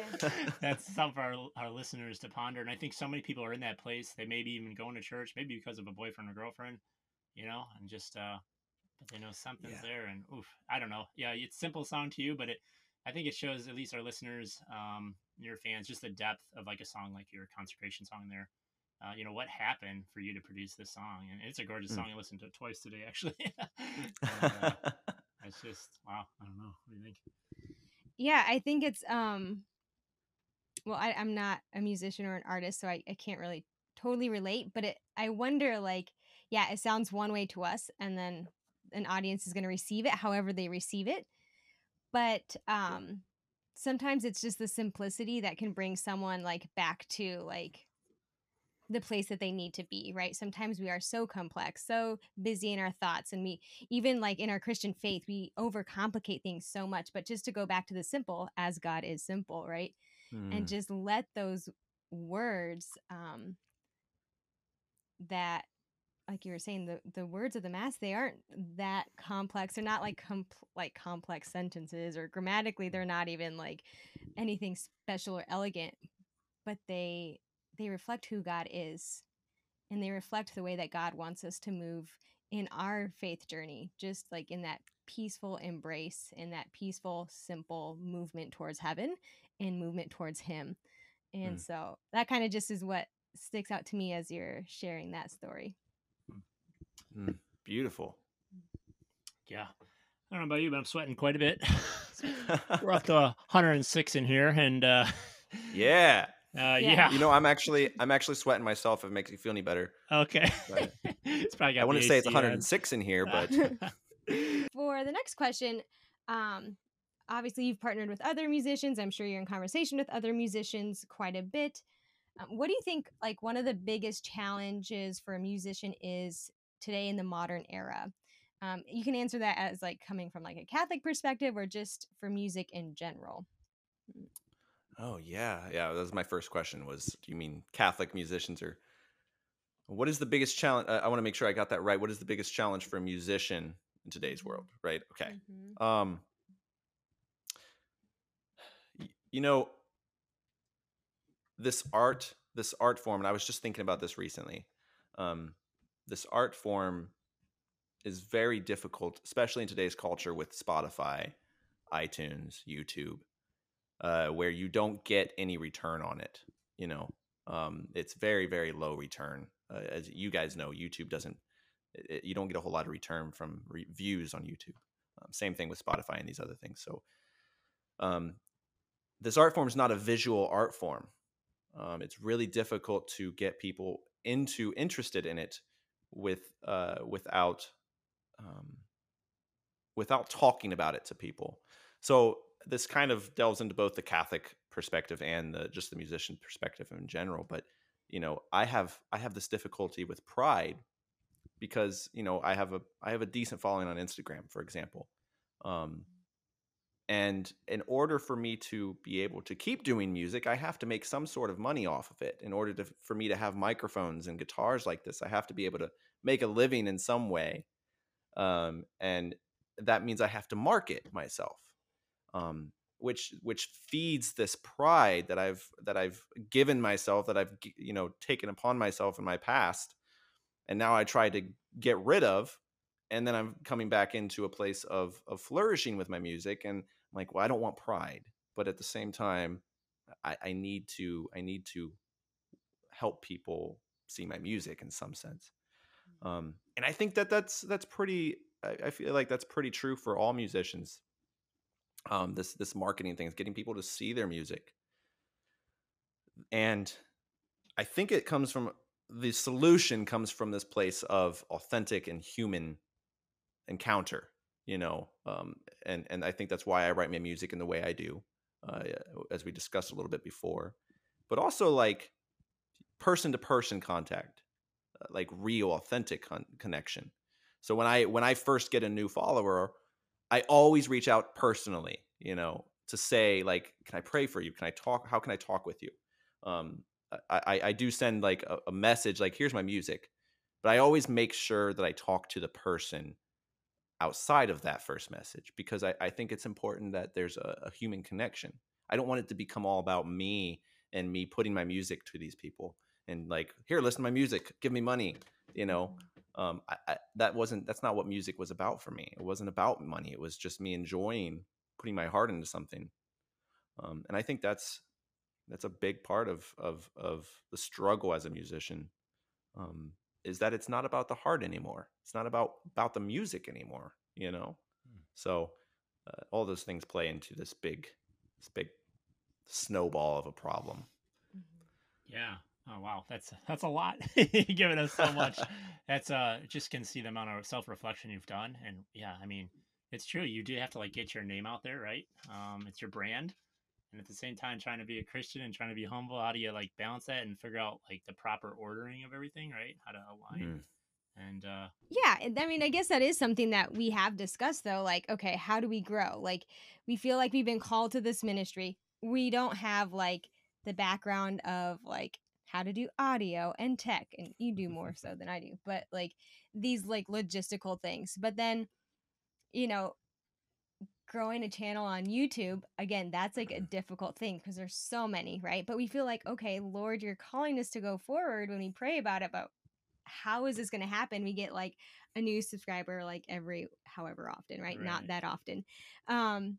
A: That's something for our, our listeners to ponder. And I think so many people are in that place. They may be even going to church, maybe because of a boyfriend or girlfriend, you know, and just, uh, but they know something's yeah. there. And oof, I don't know. Yeah, it's simple sound to you, but it, I think it shows at least our listeners, um, your fans just the depth of like a song like your consecration song there. Uh, you know what happened for you to produce this song, and it's a gorgeous
C: Mm.
A: song. I listened to it twice today, actually. And, uh, it's just wow. I don't know. What do you think?
B: Yeah, I think it's um well, I, I'm not a musician or an artist, so I, I can't really totally relate, but it I wonder like, yeah, it sounds one way to us and then an audience is gonna receive it however they receive it. But um sometimes it's just the simplicity that can bring someone like back to like the place that they need to be, right? Sometimes we are so complex, so busy in our thoughts, and we even like in our Christian faith, we overcomplicate things so much. But just to go back to the simple, as God is simple, right?
C: Hmm.
B: And just let those words um that like you were saying the the words of the mass they aren't that complex. They're not like com- like complex sentences or grammatically they're not even like anything special or elegant but they they reflect who God is and they reflect the way that God wants us to move in our faith journey just like in that peaceful embrace in that peaceful simple movement towards heaven and movement towards him. And
C: Mm.
B: so that kind of just is what sticks out to me as you're sharing that story
C: Mm, beautiful.
A: Yeah. I don't know about you, but I'm sweating quite a bit. We're up to 106 in here, and uh,
C: yeah.
A: uh,
B: Yeah.
A: yeah.
C: You know, I'm actually I'm actually sweating myself. If it makes you feel any better.
A: okay.
C: Right.
A: it's probably got
C: I wouldn't say it's 106 in here, but
B: for the next question um obviously you've partnered with other musicians i'm sure you're in conversation with other musicians quite a bit um, what do you think like one of the biggest challenges for a musician is today in the modern era um, you can answer that as like coming from like a catholic perspective or just for music in general
C: oh yeah, yeah. That was my first question. Was do you mean Catholic musicians or what is the biggest challenge? I, I want to make sure I got that right. What is the biggest challenge for a musician in today's world? Right. Okay.
B: Mhm.
C: Um, you know, this art, this art form, and I was just thinking about this recently. Um, this art form is very difficult, especially in today's culture with Spotify, iTunes, YouTube, uh, where you don't get any return on it. You know, um, it's very, very low return. Uh, as you guys know, YouTube doesn't. It, you don't get a whole lot of return from re- views on YouTube. Um, same thing with Spotify and these other things. So, um, this art form is not a visual art form. Um, it's really difficult to get people into interested in it with uh, without um, without talking about it to people. So this kind of delves into both the Catholic perspective and the, just the musician perspective in general. But you know, I have I have this difficulty with pride because you know I have a I have a decent following on Instagram, for example. Um, and in order for me to be able to keep doing music, I have to make some sort of money off of it. In order to for me to have microphones and guitars like this, I have to be able to make a living in some way. Um, and that means I have to market myself, um, which which feeds this pride that I've that I've given myself, that I've you know taken upon myself in my past, and now I try to get rid of and then I'm coming back into a place of of flourishing with my music, and I'm like, well, I don't want pride, but at the same time, I, I need to I need to help people see my music in some sense, um, and I think that that's that's pretty. I, I feel like that's pretty true for all musicians. Um, this this marketing thing is getting people to see their music, and I think it comes from the solution comes from this place of authentic and human encounter you know um, and and i think that's why i write my music in the way i do uh, as we discussed a little bit before. But also like person to person contact uh, like real authentic con- connection. So when i when i first get a new follower i always reach out personally you know to say like can i pray for you? Can i talk how can i talk with you? Um, I, I, do send like a, a message like here's my music but i always make sure that i talk to the person outside of that first message because I, I think it's important that there's a, a human connection. I don't want it to become all about me and me putting my music to these people and like here listen to my music. Give me money you know? Um, I, I, that wasn't that's not what music was about for me. It wasn't about money. It was just me enjoying putting my heart into something. Um, and i think that's that's a big part of of of the struggle as a musician. Um, is that it's not about the heart anymore it's not about about the music anymore you know
A: Hmm.
C: so uh, all those things play into this big this big snowball of a problem
A: Yeah. Oh wow, that's that's a lot. You're giving us so much. That's uh, just can see the amount of self reflection you've done, and yeah, I mean, it's true. You do have to like get your name out there, right? Um, it's your brand, and at the same time, trying to be a Christian and trying to be humble. How do you like balance that and figure out like the proper ordering of everything, right? How to align
C: Mm.
A: and uh,
B: Yeah, I mean, I guess that is something that we have discussed though. Like, okay, how do we grow? Like, we feel like we've been called to this ministry. We don't have like the background of like how to do audio and tech, and you do more so than I do, but like these like logistical things. But then, you know, growing a channel on YouTube, again, that's like a difficult thing because there's so many, right? But we feel like, okay, Lord, you're calling us to go forward when we pray about it, but how is this going to happen? We get like a new subscriber like every however often, right? Not that often. Um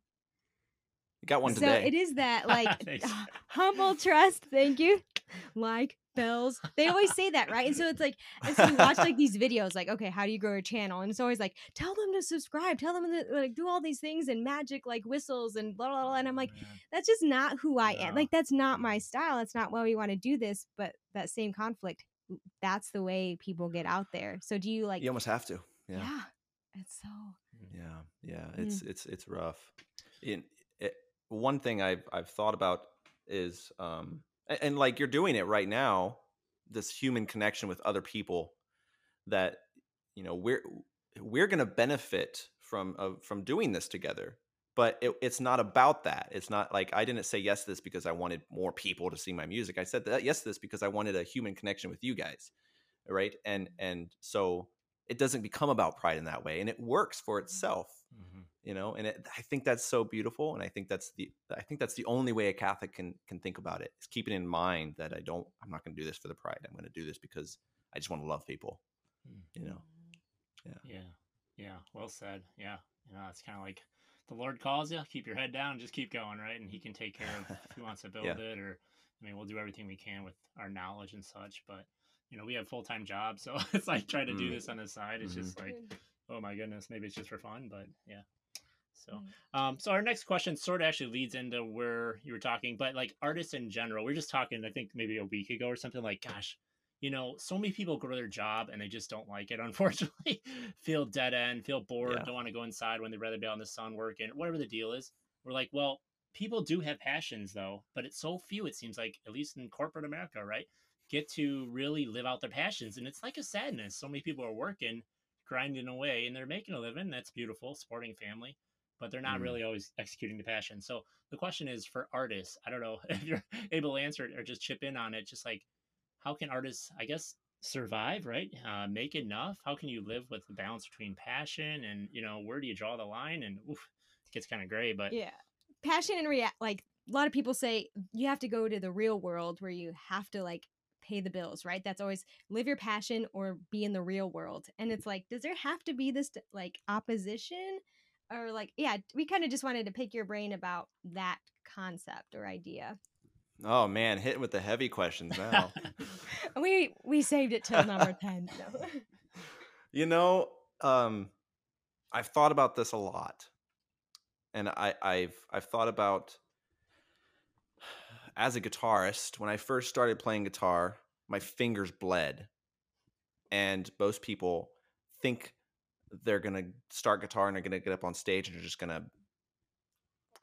C: you got one
B: so
C: today
B: it is that like uh, humble trust, thank you. Like bells. They always say that, right? And so it's like and so we watch like these videos like okay, how do you grow a channel? And it's always like tell them to subscribe, tell them to like do all these things and magic like whistles and blah blah blah and I'm like
A: man.
B: that's just not who I am. Like that's not my style. That's not why we want to do this. But that same conflict, that's the way people get out there. So do you like?
C: you almost have to
B: yeah.
C: yeah
B: it's so.
C: yeah yeah
B: Mm.
C: it's it's it's rough it, one thing i've i've thought about is um and, and like you're doing it right now this human connection with other people that you know we're we're going to benefit from uh, from doing this together but it, it's not about that. It's not like i didn't say yes to this because i wanted more people to see my music. I said that yes to this because i wanted a human connection with you guys right? And and so it doesn't become about pride in that way and it works for itself.
A: Mhm.
C: You know and it, i think that's so beautiful and i think that's the i think that's the only way a catholic can can think about it is keeping in mind that i don't i'm not going to do this for the pride i'm going to do this because i just want to love people
A: Mm.
C: you know
A: Yeah. Yeah. yeah Well said. Yeah. You know, it's kind of like the Lord calls you, keep your head down, just keep going, right? And He can take care of if He wants to build
C: Yeah.
A: it, or I mean, we'll do everything we can with our knowledge and such. But you know, we have full time jobs, so it's like trying to do
C: Mm.
A: this on the side. It's
C: Mhm.
A: just like, oh my goodness, maybe it's just for fun, but yeah. So,
B: Mm.
A: um, so our next question sort of actually leads into where you were talking, but like artists in general, we are just talking, I think maybe a week ago or something like, gosh, you know, so many people go to their job and they just don't like it, unfortunately, feel dead end, feel bored,
C: Yeah.
A: don't want to go inside when they'd rather be out in the sun working, whatever the deal is. We're like, well, people do have passions though, but it's so few, it seems like, at least in corporate America, right? Get to really live out their passions. And it's like a sadness. So many people are working, grinding away, and they're making a living. That's beautiful, supporting family but they're not
C: Mm.
A: really always executing the passion. So the question is for artists, I don't know if you're able to answer it or just chip in on it. Just like, how can artists, I guess, survive, right? Uh, make enough? How can you live with the balance between passion and, you know, where do you draw the line? And oof, it gets kind of gray, but
B: Yeah. Passion and react like a lot of people say you have to go to the real world where you have to like pay the bills, right? That's always live your passion or be in the real world. And it's like, does there have to be this like opposition? Or like, yeah, we kind of just wanted to pick your brain about that concept or idea.
C: oh man hitting with the heavy questions now
B: we we saved it till number 10. So.
C: you know um i've thought about this a lot and i i've i've thought about as a guitarist when i first started playing guitar my fingers bled and most people think they're going to start guitar and they're going to get up on stage and they're just going to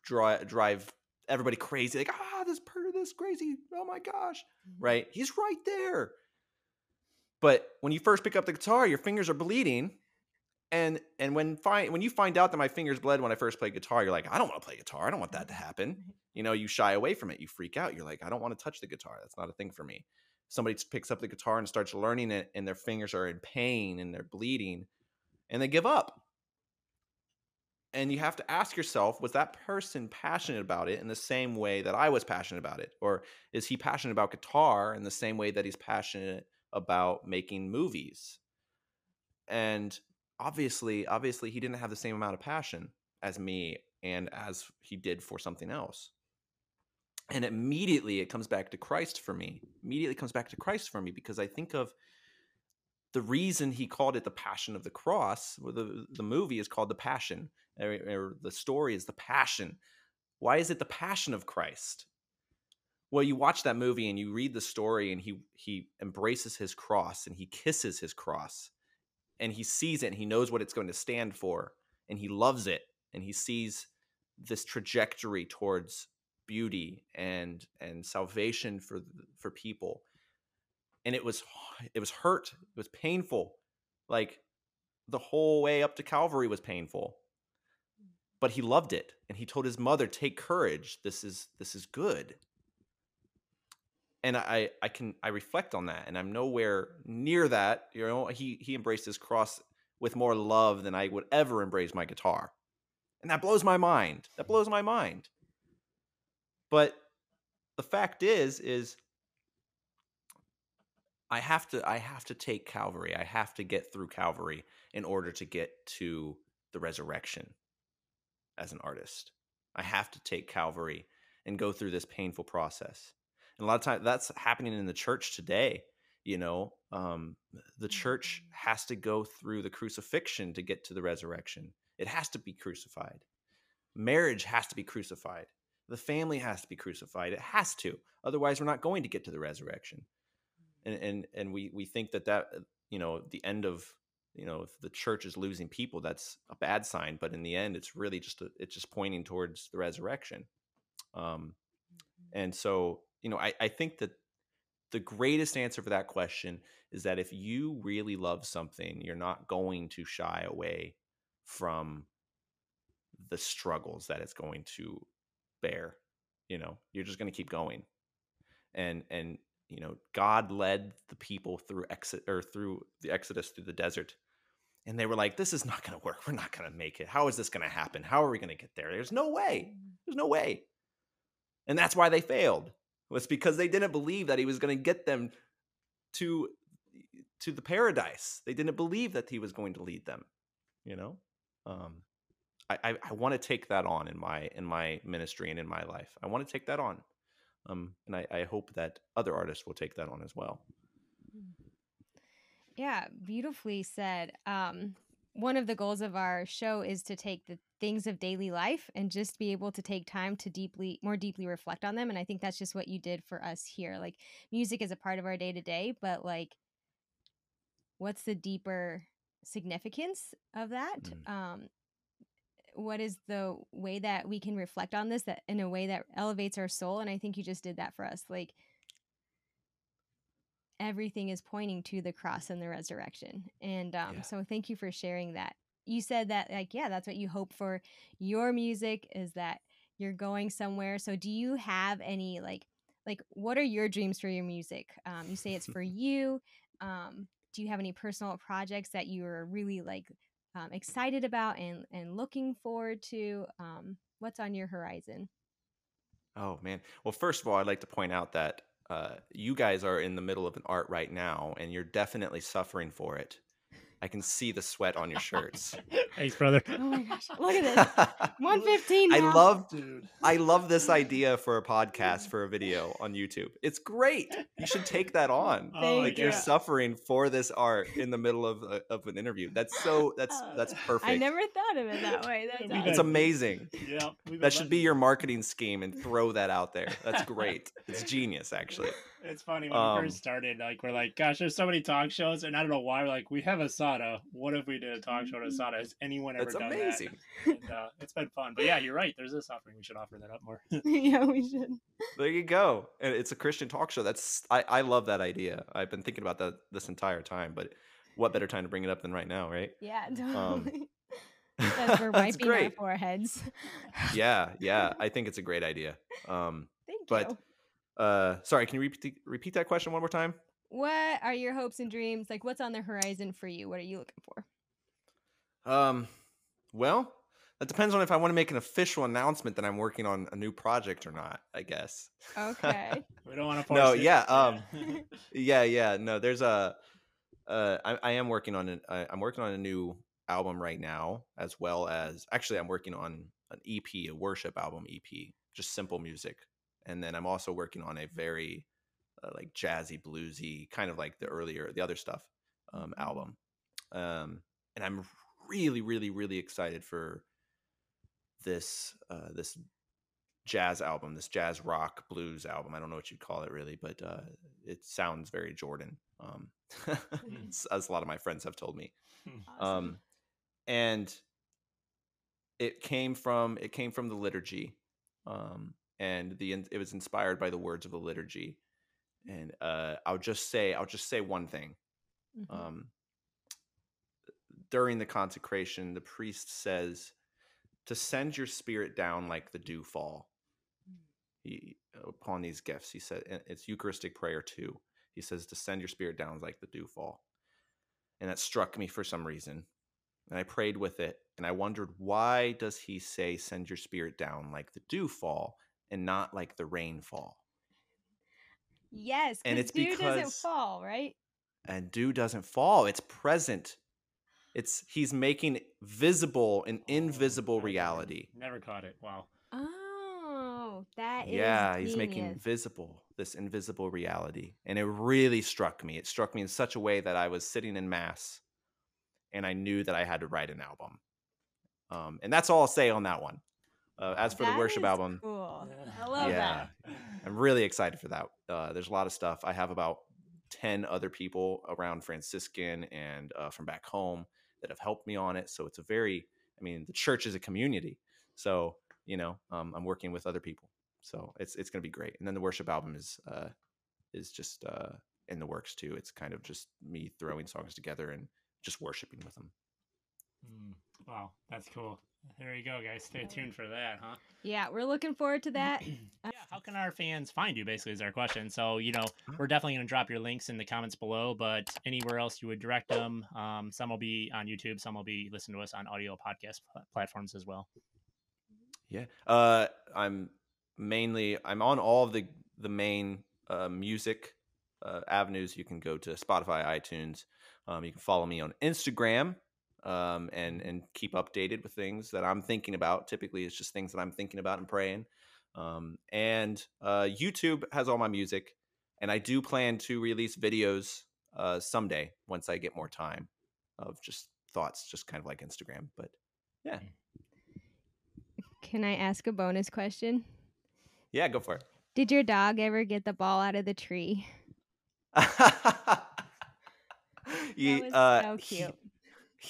C: draw drive everybody crazy like ah this per this crazy oh my gosh right? He's right there. But when you first pick up the guitar your fingers are bleeding and and when find when you find out that my fingers bled when i first played guitar you're like i don't want to play guitar i don't want that to happen. You know you shy away from it you freak out you're like i don't want to touch the guitar that's not a thing for me. Somebody picks up the guitar and starts learning it and their fingers are in pain and they're bleeding and they give up. And you have to ask yourself was that person passionate about it in the same way that i was passionate about it? Or is he passionate about guitar in the same way that he's passionate about making movies? And obviously obviously he didn't have the same amount of passion as me and as he did for something else. And immediately it comes back to Christ for me. Immediately comes back to Christ for me because I think of the reason he called it the Passion of the Cross. The the movie is called the Passion, or, or the story is the Passion. Why is it the Passion of Christ? Well, you watch that movie and you read the story, and he he embraces his cross and he kisses his cross, and he sees it and he knows what it's going to stand for, and he loves it, and he sees this trajectory towards beauty and and salvation for for people and it was it was hurt it was painful like the whole way up to calvary was painful. But he loved it and he told his mother take courage this is this is good. And i i can i reflect on that and i'm nowhere near that you know he he embraced his cross with more love than i would ever embrace my guitar. And that blows my mind that blows my mind. But the fact is, is I have to I have to take Calvary. I have to get through Calvary in order to get to the resurrection as an artist. I have to take Calvary and go through this painful process. And a lot of times that's happening in the church today. You know, um, the church mm-hmm. has to go through the crucifixion to get to the resurrection. It has to be crucified. Marriage has to be crucified. The family has to be crucified. It has to. Otherwise, we're not going to get to the resurrection. And and and we we think that that uh, you know the end of you know if the church is losing people, that's a bad sign. But in the end, it's really just a, it's just pointing towards the resurrection. Um, mm-hmm. and so you know I I think that the greatest answer for that question is that if you really love something, you're not going to shy away from the struggles that it's going to bear you know you're just going to keep going and and you know god led the people through exit or through the exodus through the desert and they were like this is not going to work. We're not going to make it. How is this going to happen? How are we going to get there? There's no way. Mm. there's no way. And that's why they failed. Was because they didn't believe that he was going to get them to to the paradise. They didn't believe that he was going to lead them you know? Um I, I, I want to take that on in my in my ministry and in my life. I want to take that on, um, and I, I hope that other artists will take that on as well.
B: Yeah, beautifully said. Um, one of the goals of our show is to take the things of daily life and just be able to take time to deeply more deeply reflect on them and i think that's just what you did for us here like music is a part of our day to day but like what's the deeper significance of that mm. um what is the way that we can reflect on this that in a way that elevates our soul and i think you just did that for us like everything is pointing to the cross and the resurrection and um, yeah. so thank you for sharing that. You said that like yeah that's what you hope for. Your music is that you're going somewhere so do you have any like like what are your dreams for your music? Um, you say it's for you um, do you have any personal projects that you are really like um, excited about and, and looking forward to? Um, what's on your horizon?
C: Oh, man. Well, first of all, I'd like to point out that uh, you guys are in the middle of an art right now, and you're definitely suffering for it. I can see the sweat on your shirts.
A: Thanks, brother.
B: Oh my gosh, look at this. 115.
C: I love dude. I love this idea for a podcast for a video on YouTube. It's great. You should take that on.
B: Oh,
C: like you're suffering for this art in the middle of a, of an interview. That's so that's uh, that's perfect.
B: I never thought of it that way. That's
C: awesome. It's amazing. Yeah. That should be your marketing scheme and throw that out there. That's great. It's genius actually.
A: It's funny when um, we first started, like we're like, gosh, there's so many talk shows, and I don't know why. We're like, we have Asada. What if we did a talk show to mm-hmm. Asada? Has anyone ever
C: That's
A: done
C: amazing.
A: that? And, uh, it's been fun. But yeah, you're right. There's this offering. We should offer that up more.
B: yeah, we should.
C: There you go. And it's a Christian talk show. That's I, I love that idea. I've been thinking about that this entire time. But what better time to bring it up than right now, right?
B: Yeah, um, totally. Um, As we're wiping our foreheads.
C: yeah, yeah. I think it's a great idea. Um,
B: Thank
C: but,
B: you
C: uh, sorry, can you repeat repeat that question one more time?
B: What are your hopes and dreams? Like, what's on the horizon for you? What are you looking for?
C: Um, well, that depends on if I want to make an official announcement that I'm working on a new project or not. I guess.
B: Okay.
A: we don't want to.
C: no, it. yeah, um, yeah, yeah. No, there's a. Uh, I, I am working on an. I, I'm working on a new album right now, as well as actually, I'm working on an EP, a worship album EP, just simple music and then I'm also working on a very uh, like jazzy bluesy kind of like the earlier the other stuff um, album, um, and I'm really really really excited for this uh, this jazz album, this jazz rock blues album. I don't know what you'd call it really, but uh, it sounds very Jordan, um, as a lot of my friends have told me.
B: Awesome.
C: Um, and it came from it came from the liturgy, um, and the it was inspired by the words of the liturgy. And uh, I'll just say I'll just say one thing.
B: Mhm.
C: Um, during the consecration, the priest says to send your spirit down like the dew fall he, upon these gifts. He said it's Eucharistic prayer two. He says to send your spirit down like the dew fall, and that struck me for some reason. And I prayed with it, and I wondered why does he say send your spirit down like the dew fall and not like the rainfall.
B: yes,
C: and it's
B: dew doesn't
C: because-
B: fall, right?
C: and dew doesn't fall it's present it's he's making visible an invisible
A: Oh, I never-
C: reality
A: Never caught it. Wow.
B: Oh, that is
C: yeah he's making visible this invisible reality and it really struck me it struck me in such a way that i was sitting in mass and i knew that i had to write an album um, and that's all i'll say on that one uh, as for the worship
B: is
C: album
B: Cool.
A: Yeah.
B: I love
C: Yeah.
B: that.
C: i'm really excited for that uh, there's a lot of stuff i have about 10 other people around franciscan and uh, from back home that have helped me on it so it's a very i mean the church is a community so you know um, i'm working with other people so it's it's going to be great and then the worship album is uh is just uh in the works too it's kind of just me throwing songs together and just worshiping with them
A: Mm, Wow, that's cool. There you go, guys. Stay tuned for that, huh?
B: Yeah, we're looking forward to that.
A: yeah, how can our fans find you? Basically, is our question. So, you know, we're definitely going to drop your links in the comments below, but anywhere else you would direct them. Um, some will be on YouTube, some will be listening to us on audio podcast pl- platforms as well.
C: Yeah. Uh, I'm mainly I'm on all of the the main uh, music uh, avenues. You can go to Spotify, iTunes. Um, you can follow me on Instagram um, and and keep updated with things that I'm thinking about. Typically, it's just things that I'm thinking about and praying. Um, and uh, YouTube has all my music, and I do plan to release videos uh, someday once I get more time of just thoughts, just kind of like Instagram. But yeah,
B: Can I ask a bonus question?
C: yeah, go for it.
B: Did your dog ever get the ball out of the tree? That was
C: uh,
B: so cute.
C: He,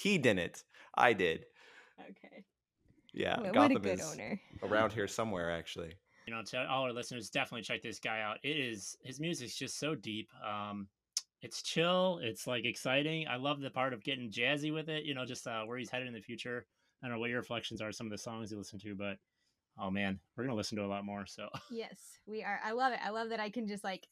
C: didn't. I did.
B: Okay.
C: Yeah,
B: What, what a
C: Gotham
B: good
C: is
B: owner.
C: around here somewhere, actually.
A: You know, to all our listeners, definitely check this guy out. It is his music's just so deep. Um, it's chill. It's like exciting. I love the part of getting jazzy with it. You know, just uh, where he's headed in the future. I don't know what your reflections are. Some of the songs you listen to, but oh man, we're gonna listen to a lot more. So
B: Yes, we are. I love it. I love that I can just like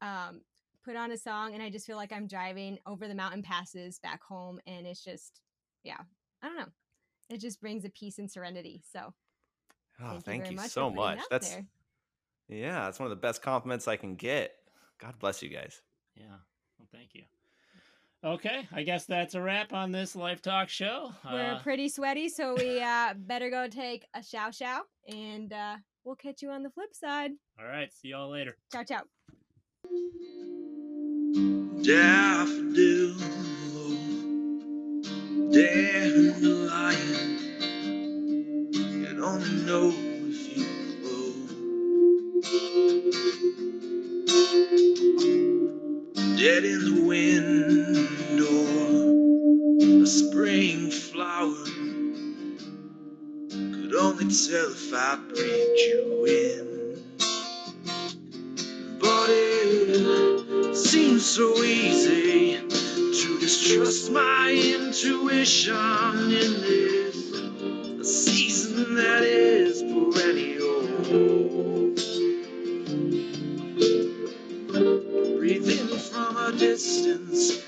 B: um put on a song and I just feel like I'm driving over the mountain passes back home and it's just yeah, I don't know. It just brings a peace and serenity. So
C: Oh,
B: thank,
C: thank
B: you,
C: you,
B: much
C: so much. That's
B: there.
C: yeah, that's one of the best compliments I can get. God bless you guys.
A: yeah, well, thank you. Okay, I guess that's a wrap on this live talk show.
B: We're
A: Uh,
B: pretty sweaty, so we uh better go take a chow chow and uh we'll catch you on the flip side.
A: all right, see y'all later.
B: Ciao ciao.
D: Daffodil, oh, dandelion. You only know if you blow. Dead in the wind or a spring flower. Could only tell if I breathed you in. But it seems so easy to distrust my intuition in this season that is perennial. Breathing from a distance,